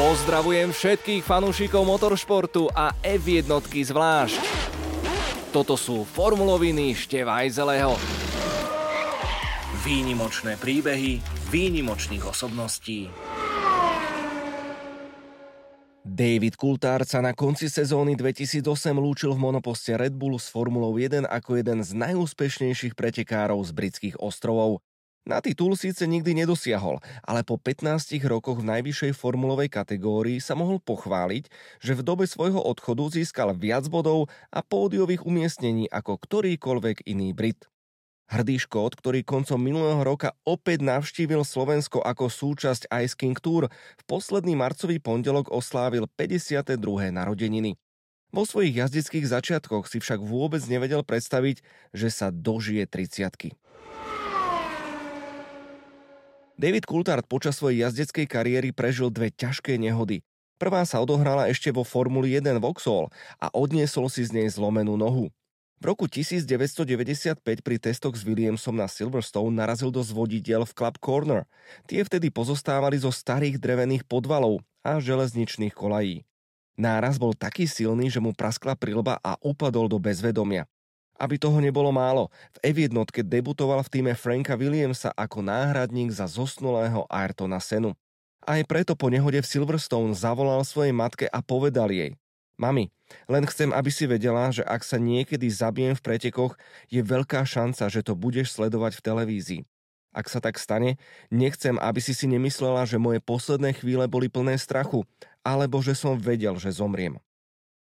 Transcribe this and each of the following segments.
Pozdravujem všetkých fanúšikov motoršportu a F1 zvlášť. Toto sú formuloviny Števajzeleho. Výnimočné príbehy výnimočných osobností. David Coulthard sa na konci sezóny 2008 lúčil v monoposte Red Bull s Formulou 1 ako jeden z najúspešnejších pretekárov z britských ostrovov. Na titul síce nikdy nedosiahol, ale po 15 rokoch v najvyššej formulovej kategórii sa mohol pochváliť, že v dobe svojho odchodu získal viac bodov a pódiových umiestnení ako ktorýkoľvek iný Brit. Hrdý Škód, ktorý koncom minulého roka opäť navštívil Slovensko ako súčasť Ice King Tour, v posledný marcový pondelok oslávil 52. narodeniny. Vo svojich jazdeckých začiatkoch si však vôbec nevedel predstaviť, že sa dožije 30 David Coulthard počas svojej jazdeckej kariéry prežil dve ťažké nehody. Prvá sa odohrala ešte vo Formuli 1 Vauxhall a odniesol si z nej zlomenú nohu. V roku 1995 pri testoch s Williamsom na Silverstone narazil do zvodidiel v Club Corner. Tie vtedy pozostávali zo starých drevených podvalov a železničných kolají. Náraz bol taký silný, že mu praskla prilba a upadol do bezvedomia. Aby toho nebolo málo, v F1 debutoval v týme Franka Williamsa ako náhradník za zosnulého Ayrtona Senu. Aj preto po nehode v Silverstone zavolal svojej matke a povedal jej Mami, len chcem, aby si vedela, že ak sa niekedy zabijem v pretekoch, je veľká šanca, že to budeš sledovať v televízii. Ak sa tak stane, nechcem, aby si si nemyslela, že moje posledné chvíle boli plné strachu, alebo že som vedel, že zomriem.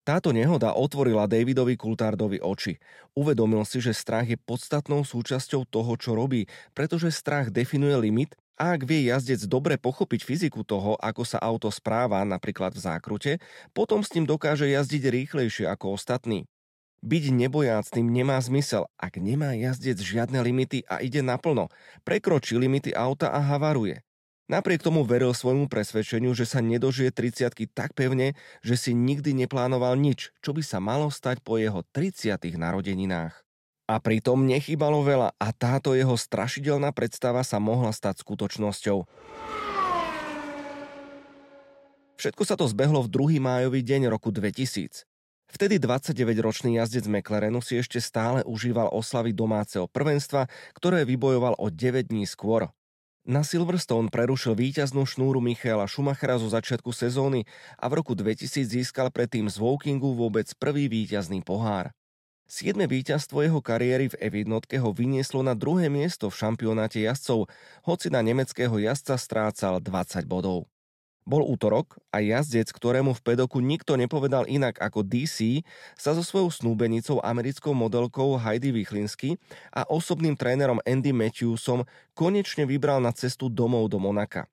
Táto nehoda otvorila Davidovi Kultárdovi oči. Uvedomil si, že strach je podstatnou súčasťou toho, čo robí, pretože strach definuje limit a ak vie jazdec dobre pochopiť fyziku toho, ako sa auto správa, napríklad v zákrute, potom s ním dokáže jazdiť rýchlejšie ako ostatní. Byť nebojácným nemá zmysel, ak nemá jazdec žiadne limity a ide naplno. Prekročí limity auta a havaruje. Napriek tomu veril svojmu presvedčeniu, že sa nedožije 30 tak pevne, že si nikdy neplánoval nič, čo by sa malo stať po jeho 30 narodeninách. A pritom nechybalo veľa a táto jeho strašidelná predstava sa mohla stať skutočnosťou. Všetko sa to zbehlo v 2. májový deň roku 2000. Vtedy 29-ročný jazdec McLarenu si ešte stále užíval oslavy domáceho prvenstva, ktoré vybojoval o 9 dní skôr. Na Silverstone prerušil víťaznú šnúru Michaela Schumachera zo začiatku sezóny a v roku 2000 získal predtým z Wokingu vôbec prvý víťazný pohár. Siedme víťazstvo jeho kariéry v F1 ho vynieslo na druhé miesto v šampionáte jazdcov, hoci na nemeckého jazdca strácal 20 bodov. Bol útorok a jazdec, ktorému v pedoku nikto nepovedal inak ako DC, sa so svojou snúbenicou americkou modelkou Heidi Vichlinsky a osobným trénerom Andy Matthewsom konečne vybral na cestu domov do Monaka.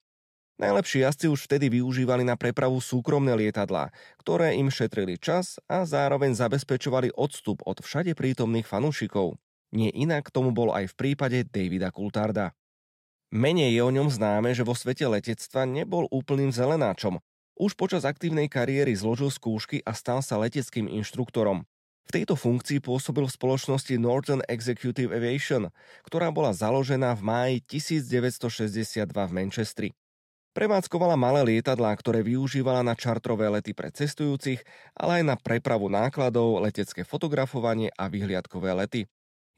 Najlepší jazdci už vtedy využívali na prepravu súkromné lietadlá, ktoré im šetrili čas a zároveň zabezpečovali odstup od všade prítomných fanúšikov. Nie inak tomu bol aj v prípade Davida Kultarda. Menej je o ňom známe, že vo svete letectva nebol úplným zelenáčom. Už počas aktívnej kariéry zložil skúšky a stal sa leteckým inštruktorom. V tejto funkcii pôsobil v spoločnosti Northern Executive Aviation, ktorá bola založená v máji 1962 v Manchestri. Prevádzkovala malé lietadlá, ktoré využívala na čartrové lety pre cestujúcich, ale aj na prepravu nákladov, letecké fotografovanie a vyhliadkové lety.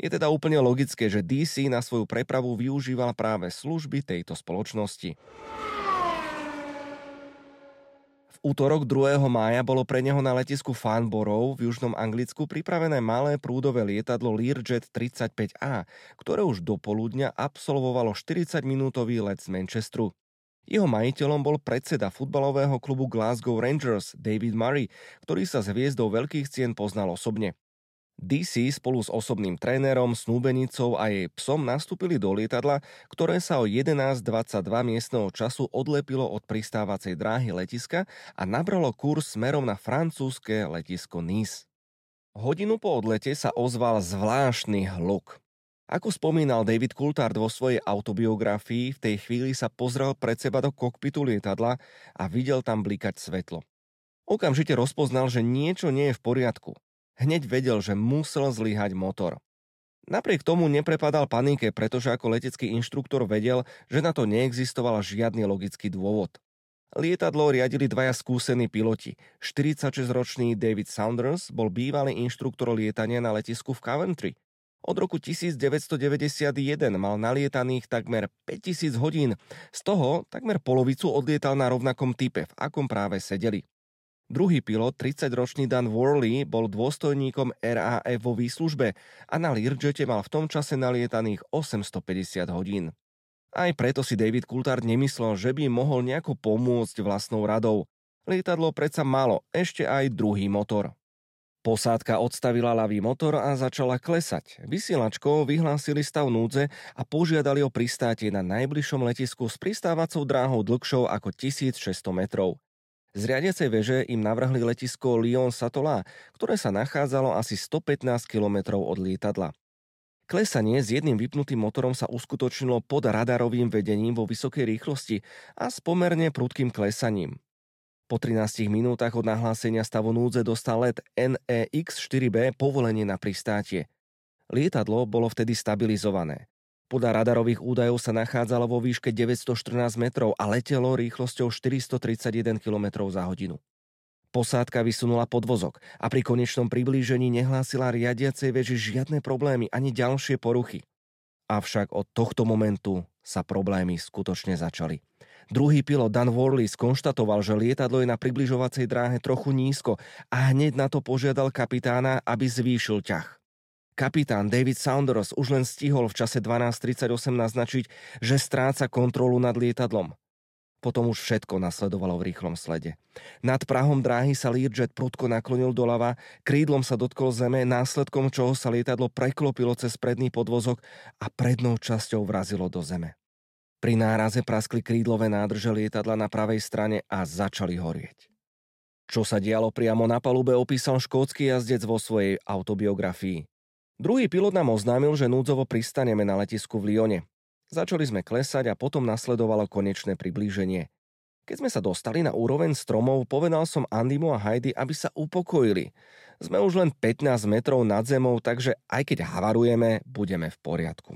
Je teda úplne logické, že DC na svoju prepravu využíval práve služby tejto spoločnosti. V útorok 2. mája bolo pre neho na letisku Farnborough v južnom Anglicku pripravené malé prúdové lietadlo Learjet 35A, ktoré už do poludňa absolvovalo 40-minútový let z Manchesteru. Jeho majiteľom bol predseda futbalového klubu Glasgow Rangers David Murray, ktorý sa s hviezdou veľkých cien poznal osobne. DC spolu s osobným trénerom, snúbenicou a jej psom nastúpili do lietadla, ktoré sa o 11.22 miestneho času odlepilo od pristávacej dráhy letiska a nabralo kurz smerom na francúzske letisko Nice. Hodinu po odlete sa ozval zvláštny hluk. Ako spomínal David Coulthard vo svojej autobiografii, v tej chvíli sa pozrel pred seba do kokpitu lietadla a videl tam blikať svetlo. Okamžite rozpoznal, že niečo nie je v poriadku. Hneď vedel, že musel zlyhať motor. Napriek tomu neprepadal panike, pretože ako letecký inštruktor vedel, že na to neexistoval žiadny logický dôvod. Lietadlo riadili dvaja skúsení piloti. 46-ročný David Saunders bol bývalý inštruktor lietania na letisku v Coventry. Od roku 1991 mal nalietaných takmer 5000 hodín, z toho takmer polovicu odlietal na rovnakom type, v akom práve sedeli. Druhý pilot, 30-ročný Dan Worley, bol dôstojníkom RAF vo výslužbe a na Learjete mal v tom čase nalietaných 850 hodín. Aj preto si David Coulthard nemyslel, že by mohol nejako pomôcť vlastnou radou. Lietadlo predsa malo ešte aj druhý motor. Posádka odstavila ľavý motor a začala klesať. Vysielačkou vyhlásili stav núdze a požiadali o pristátie na najbližšom letisku s pristávacou dráhou dlhšou ako 1600 metrov. Z riadiacej veže im navrhli letisko Lyon-Satola, ktoré sa nachádzalo asi 115 km od lietadla. Klesanie s jedným vypnutým motorom sa uskutočnilo pod radarovým vedením vo vysokej rýchlosti a s pomerne prudkým klesaním. Po 13 minútach od nahlásenia stavu núdze dostal let NEX-4B povolenie na pristátie. Lietadlo bolo vtedy stabilizované. Podľa radarových údajov sa nachádzalo vo výške 914 metrov a letelo rýchlosťou 431 km za hodinu. Posádka vysunula podvozok a pri konečnom priblížení nehlásila riadiacej veži žiadne problémy ani ďalšie poruchy. Avšak od tohto momentu sa problémy skutočne začali. Druhý pilot Dan Worley skonštatoval, že lietadlo je na približovacej dráhe trochu nízko a hneď na to požiadal kapitána, aby zvýšil ťah. Kapitán David Saunders už len stihol v čase 12.38 naznačiť, že stráca kontrolu nad lietadlom. Potom už všetko nasledovalo v rýchlom slede. Nad prahom dráhy sa Learjet prudko naklonil doľava, krídlom sa dotkol zeme, následkom čoho sa lietadlo preklopilo cez predný podvozok a prednou časťou vrazilo do zeme. Pri náraze praskli krídlové nádrže lietadla na pravej strane a začali horieť. Čo sa dialo priamo na palube, opísal škótsky jazdec vo svojej autobiografii. Druhý pilot nám oznámil, že núdzovo pristaneme na letisku v Lyone. Začali sme klesať a potom nasledovalo konečné priblíženie. Keď sme sa dostali na úroveň stromov, povedal som Andymu a Heidi, aby sa upokojili. Sme už len 15 metrov nad zemou, takže aj keď havarujeme, budeme v poriadku.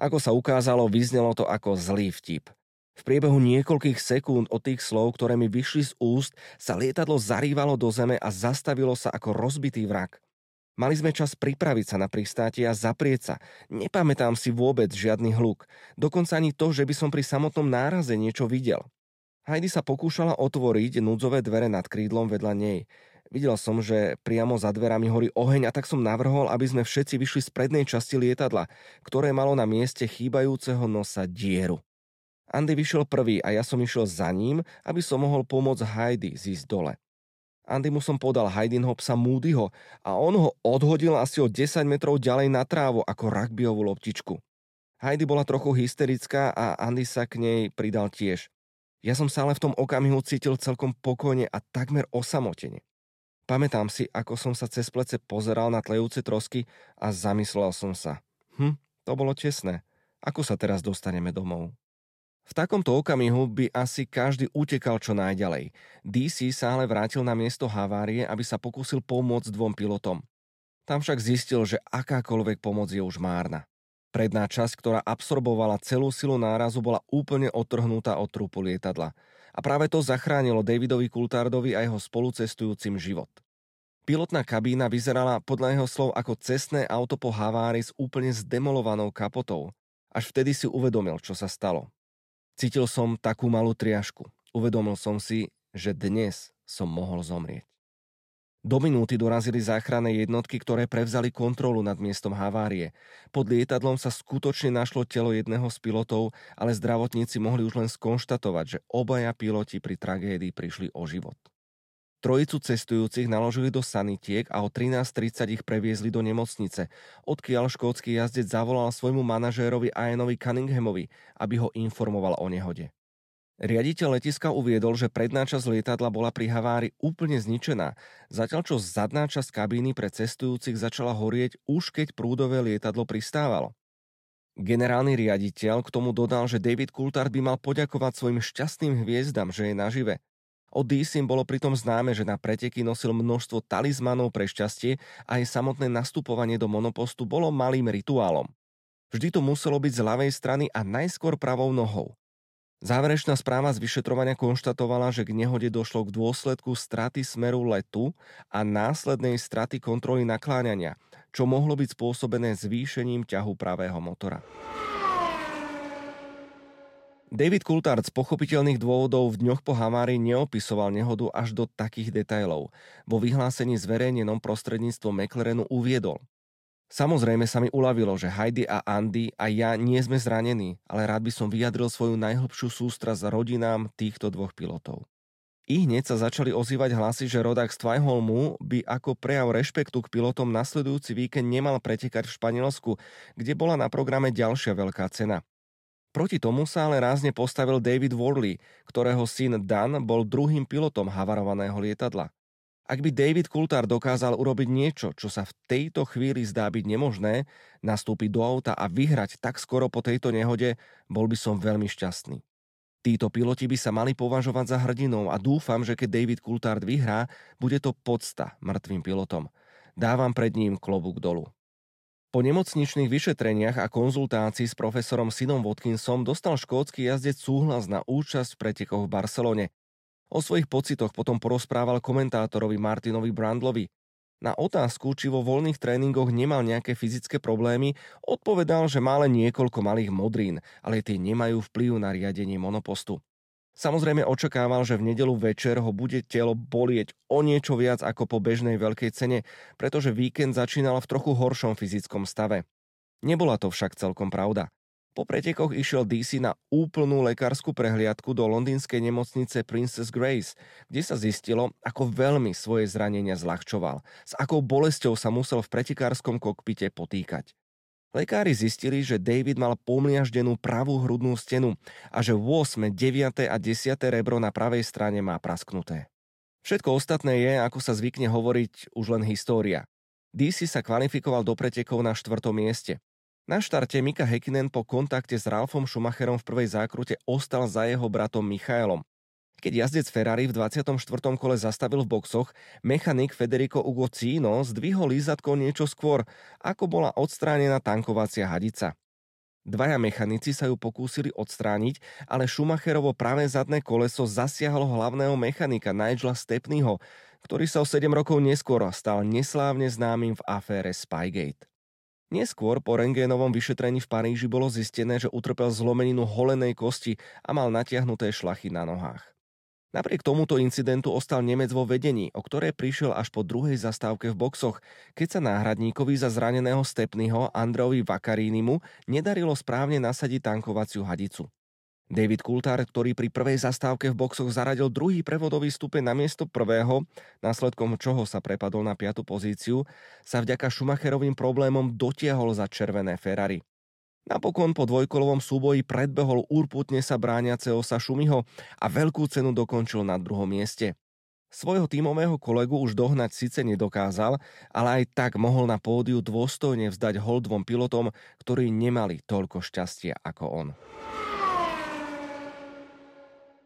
Ako sa ukázalo, vyznelo to ako zlý vtip. V priebehu niekoľkých sekúnd od tých slov, ktoré mi vyšli z úst, sa lietadlo zarývalo do zeme a zastavilo sa ako rozbitý vrak. Mali sme čas pripraviť sa na pristátie a zaprieť sa. Nepamätám si vôbec žiadny hluk. Dokonca ani to, že by som pri samotnom náraze niečo videl. Heidi sa pokúšala otvoriť núdzové dvere nad krídlom vedľa nej. Videl som, že priamo za dverami horí oheň a tak som navrhol, aby sme všetci vyšli z prednej časti lietadla, ktoré malo na mieste chýbajúceho nosa dieru. Andy vyšiel prvý a ja som išiel za ním, aby som mohol pomôcť Heidi zísť dole. Andy mu som podal Haydinho psa Moodyho a on ho odhodil asi o 10 metrov ďalej na trávu ako rugbyovú loptičku. Heidi bola trochu hysterická a Andy sa k nej pridal tiež. Ja som sa ale v tom okamihu cítil celkom pokojne a takmer osamotene. Pamätám si, ako som sa cez plece pozeral na tlejúce trosky a zamyslel som sa. Hm, to bolo tesné. Ako sa teraz dostaneme domov? V takomto okamihu by asi každý utekal čo najďalej. DC sa ale vrátil na miesto havárie, aby sa pokúsil pomôcť dvom pilotom. Tam však zistil, že akákoľvek pomoc je už márna. Predná časť, ktorá absorbovala celú silu nárazu, bola úplne otrhnutá od trupu lietadla. A práve to zachránilo Davidovi Kultardovi a jeho spolucestujúcim život. Pilotná kabína vyzerala podľa jeho slov ako cestné auto po havári s úplne zdemolovanou kapotou. Až vtedy si uvedomil, čo sa stalo. Cítil som takú malú triašku. Uvedomil som si, že dnes som mohol zomrieť. Do minúty dorazili záchranné jednotky, ktoré prevzali kontrolu nad miestom havárie. Pod lietadlom sa skutočne našlo telo jedného z pilotov, ale zdravotníci mohli už len skonštatovať, že obaja piloti pri tragédii prišli o život. Trojicu cestujúcich naložili do sanitiek a o 13.30 ich previezli do nemocnice, odkiaľ škótsky jazdec zavolal svojmu manažérovi Ianovi Cunninghamovi, aby ho informoval o nehode. Riaditeľ letiska uviedol, že predná časť lietadla bola pri havári úplne zničená, zatiaľ čo zadná časť kabíny pre cestujúcich začala horieť už keď prúdové lietadlo pristávalo. Generálny riaditeľ k tomu dodal, že David Coulthard by mal poďakovať svojim šťastným hviezdam, že je nažive – od Dísim bolo pritom známe, že na preteky nosil množstvo talizmanov pre šťastie a aj samotné nastupovanie do monopostu bolo malým rituálom. Vždy to muselo byť z ľavej strany a najskôr pravou nohou. Záverečná správa z vyšetrovania konštatovala, že k nehode došlo k dôsledku straty smeru letu a následnej straty kontroly nakláňania, čo mohlo byť spôsobené zvýšením ťahu pravého motora. David Coulthard z pochopiteľných dôvodov v dňoch po hamárii neopisoval nehodu až do takých detailov. Vo vyhlásení zverejnenom prostredníctvom McLarenu uviedol. Samozrejme sa mi uľavilo, že Heidi a Andy a ja nie sme zranení, ale rád by som vyjadril svoju najhlbšiu sústra s rodinám týchto dvoch pilotov. I hneď sa začali ozývať hlasy, že rodák z Twajholmu by ako prejav rešpektu k pilotom nasledujúci víkend nemal pretekať v Španielsku, kde bola na programe ďalšia veľká cena. Proti tomu sa ale rázne postavil David Worley, ktorého syn Dan bol druhým pilotom havarovaného lietadla. Ak by David Coulthard dokázal urobiť niečo, čo sa v tejto chvíli zdá byť nemožné, nastúpiť do auta a vyhrať tak skoro po tejto nehode, bol by som veľmi šťastný. Títo piloti by sa mali považovať za hrdinou a dúfam, že keď David Coulthard vyhrá, bude to podsta mŕtvým pilotom. Dávam pred ním klobúk dolu. Po nemocničných vyšetreniach a konzultácii s profesorom Sinom Watkinsom dostal škótsky jazdec súhlas na účasť v pretekoch v Barcelone. O svojich pocitoch potom porozprával komentátorovi Martinovi Brandlovi. Na otázku, či vo voľných tréningoch nemal nejaké fyzické problémy, odpovedal, že má len niekoľko malých modrín, ale tie nemajú vplyv na riadenie monopostu. Samozrejme očakával, že v nedelu večer ho bude telo bolieť o niečo viac ako po bežnej veľkej cene, pretože víkend začínal v trochu horšom fyzickom stave. Nebola to však celkom pravda. Po pretekoch išiel DC na úplnú lekárskú prehliadku do londýnskej nemocnice Princess Grace, kde sa zistilo, ako veľmi svoje zranenia zľahčoval, s akou bolesťou sa musel v pretekárskom kokpite potýkať. Lekári zistili, že David mal pomliaždenú pravú hrudnú stenu a že 8., 9. a 10. rebro na pravej strane má prasknuté. Všetko ostatné je, ako sa zvykne hovoriť, už len história. DC sa kvalifikoval do pretekov na štvrtom mieste. Na štarte Mika Hekinen po kontakte s Ralfom Schumacherom v prvej zákrute ostal za jeho bratom Michaelom. Keď jazdec Ferrari v 24. kole zastavil v boxoch, mechanik Federico Ugo Cino zdvihol lízatko niečo skôr, ako bola odstránená tankovacia hadica. Dvaja mechanici sa ju pokúsili odstrániť, ale Schumacherovo pravé zadné koleso zasiahlo hlavného mechanika Nigela Stepneyho, ktorý sa o 7 rokov neskôr stal neslávne známym v afére Spygate. Neskôr po rengénovom vyšetrení v Paríži bolo zistené, že utrpel zlomeninu holenej kosti a mal natiahnuté šlachy na nohách. Napriek tomuto incidentu ostal Nemec vo vedení, o ktoré prišiel až po druhej zastávke v boxoch, keď sa náhradníkovi za zraneného Stepnyho Androvi Vakarínimu nedarilo správne nasadiť tankovaciu hadicu. David Coulthard, ktorý pri prvej zastávke v boxoch zaradil druhý prevodový stupeň na miesto prvého, následkom čoho sa prepadol na piatu pozíciu, sa vďaka Schumacherovým problémom dotiahol za červené Ferrari. Napokon po dvojkolovom súboji predbehol úrputne sa brániaceho sa Šumiho a veľkú cenu dokončil na druhom mieste. Svojho tímového kolegu už dohnať síce nedokázal, ale aj tak mohol na pódiu dôstojne vzdať hold dvom pilotom, ktorí nemali toľko šťastia ako on.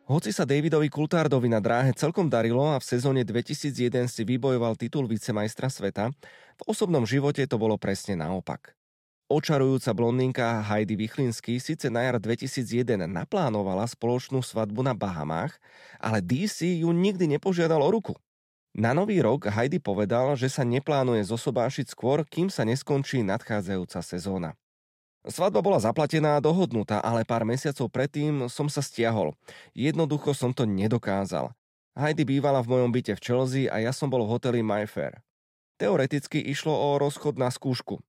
Hoci sa Davidovi Kultárdovi na dráhe celkom darilo a v sezóne 2001 si vybojoval titul vicemajstra sveta, v osobnom živote to bolo presne naopak. Očarujúca blondínka Heidi Vichlinsky síce na jar 2001 naplánovala spoločnú svadbu na Bahamách, ale DC ju nikdy nepožiadal o ruku. Na nový rok Heidi povedal, že sa neplánuje zosobášiť skôr, kým sa neskončí nadchádzajúca sezóna. Svadba bola zaplatená a dohodnutá, ale pár mesiacov predtým som sa stiahol. Jednoducho som to nedokázal. Heidi bývala v mojom byte v Chelsea a ja som bol v hoteli Mayfair. Teoreticky išlo o rozchod na skúšku.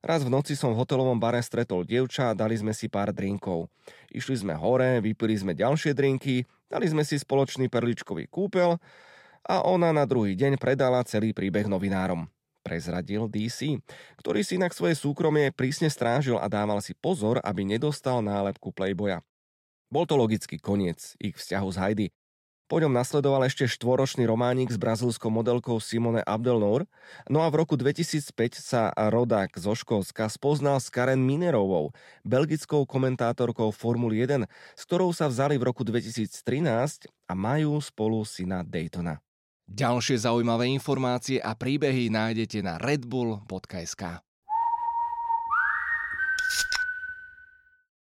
Raz v noci som v hotelovom bare stretol dievča a dali sme si pár drinkov. Išli sme hore, vypili sme ďalšie drinky, dali sme si spoločný perličkový kúpel a ona na druhý deň predala celý príbeh novinárom prezradil DC, ktorý si inak svoje súkromie prísne strážil a dával si pozor, aby nedostal nálepku Playboya. Bol to logický koniec ich vzťahu s Heidi. Po ňom nasledoval ešte štvoročný románik s brazilskou modelkou Simone Abdelnour, no a v roku 2005 sa rodák zo Škótska spoznal s Karen Minerovou, belgickou komentátorkou Formuly 1, s ktorou sa vzali v roku 2013 a majú spolu syna Daytona. Ďalšie zaujímavé informácie a príbehy nájdete na redbull.sk.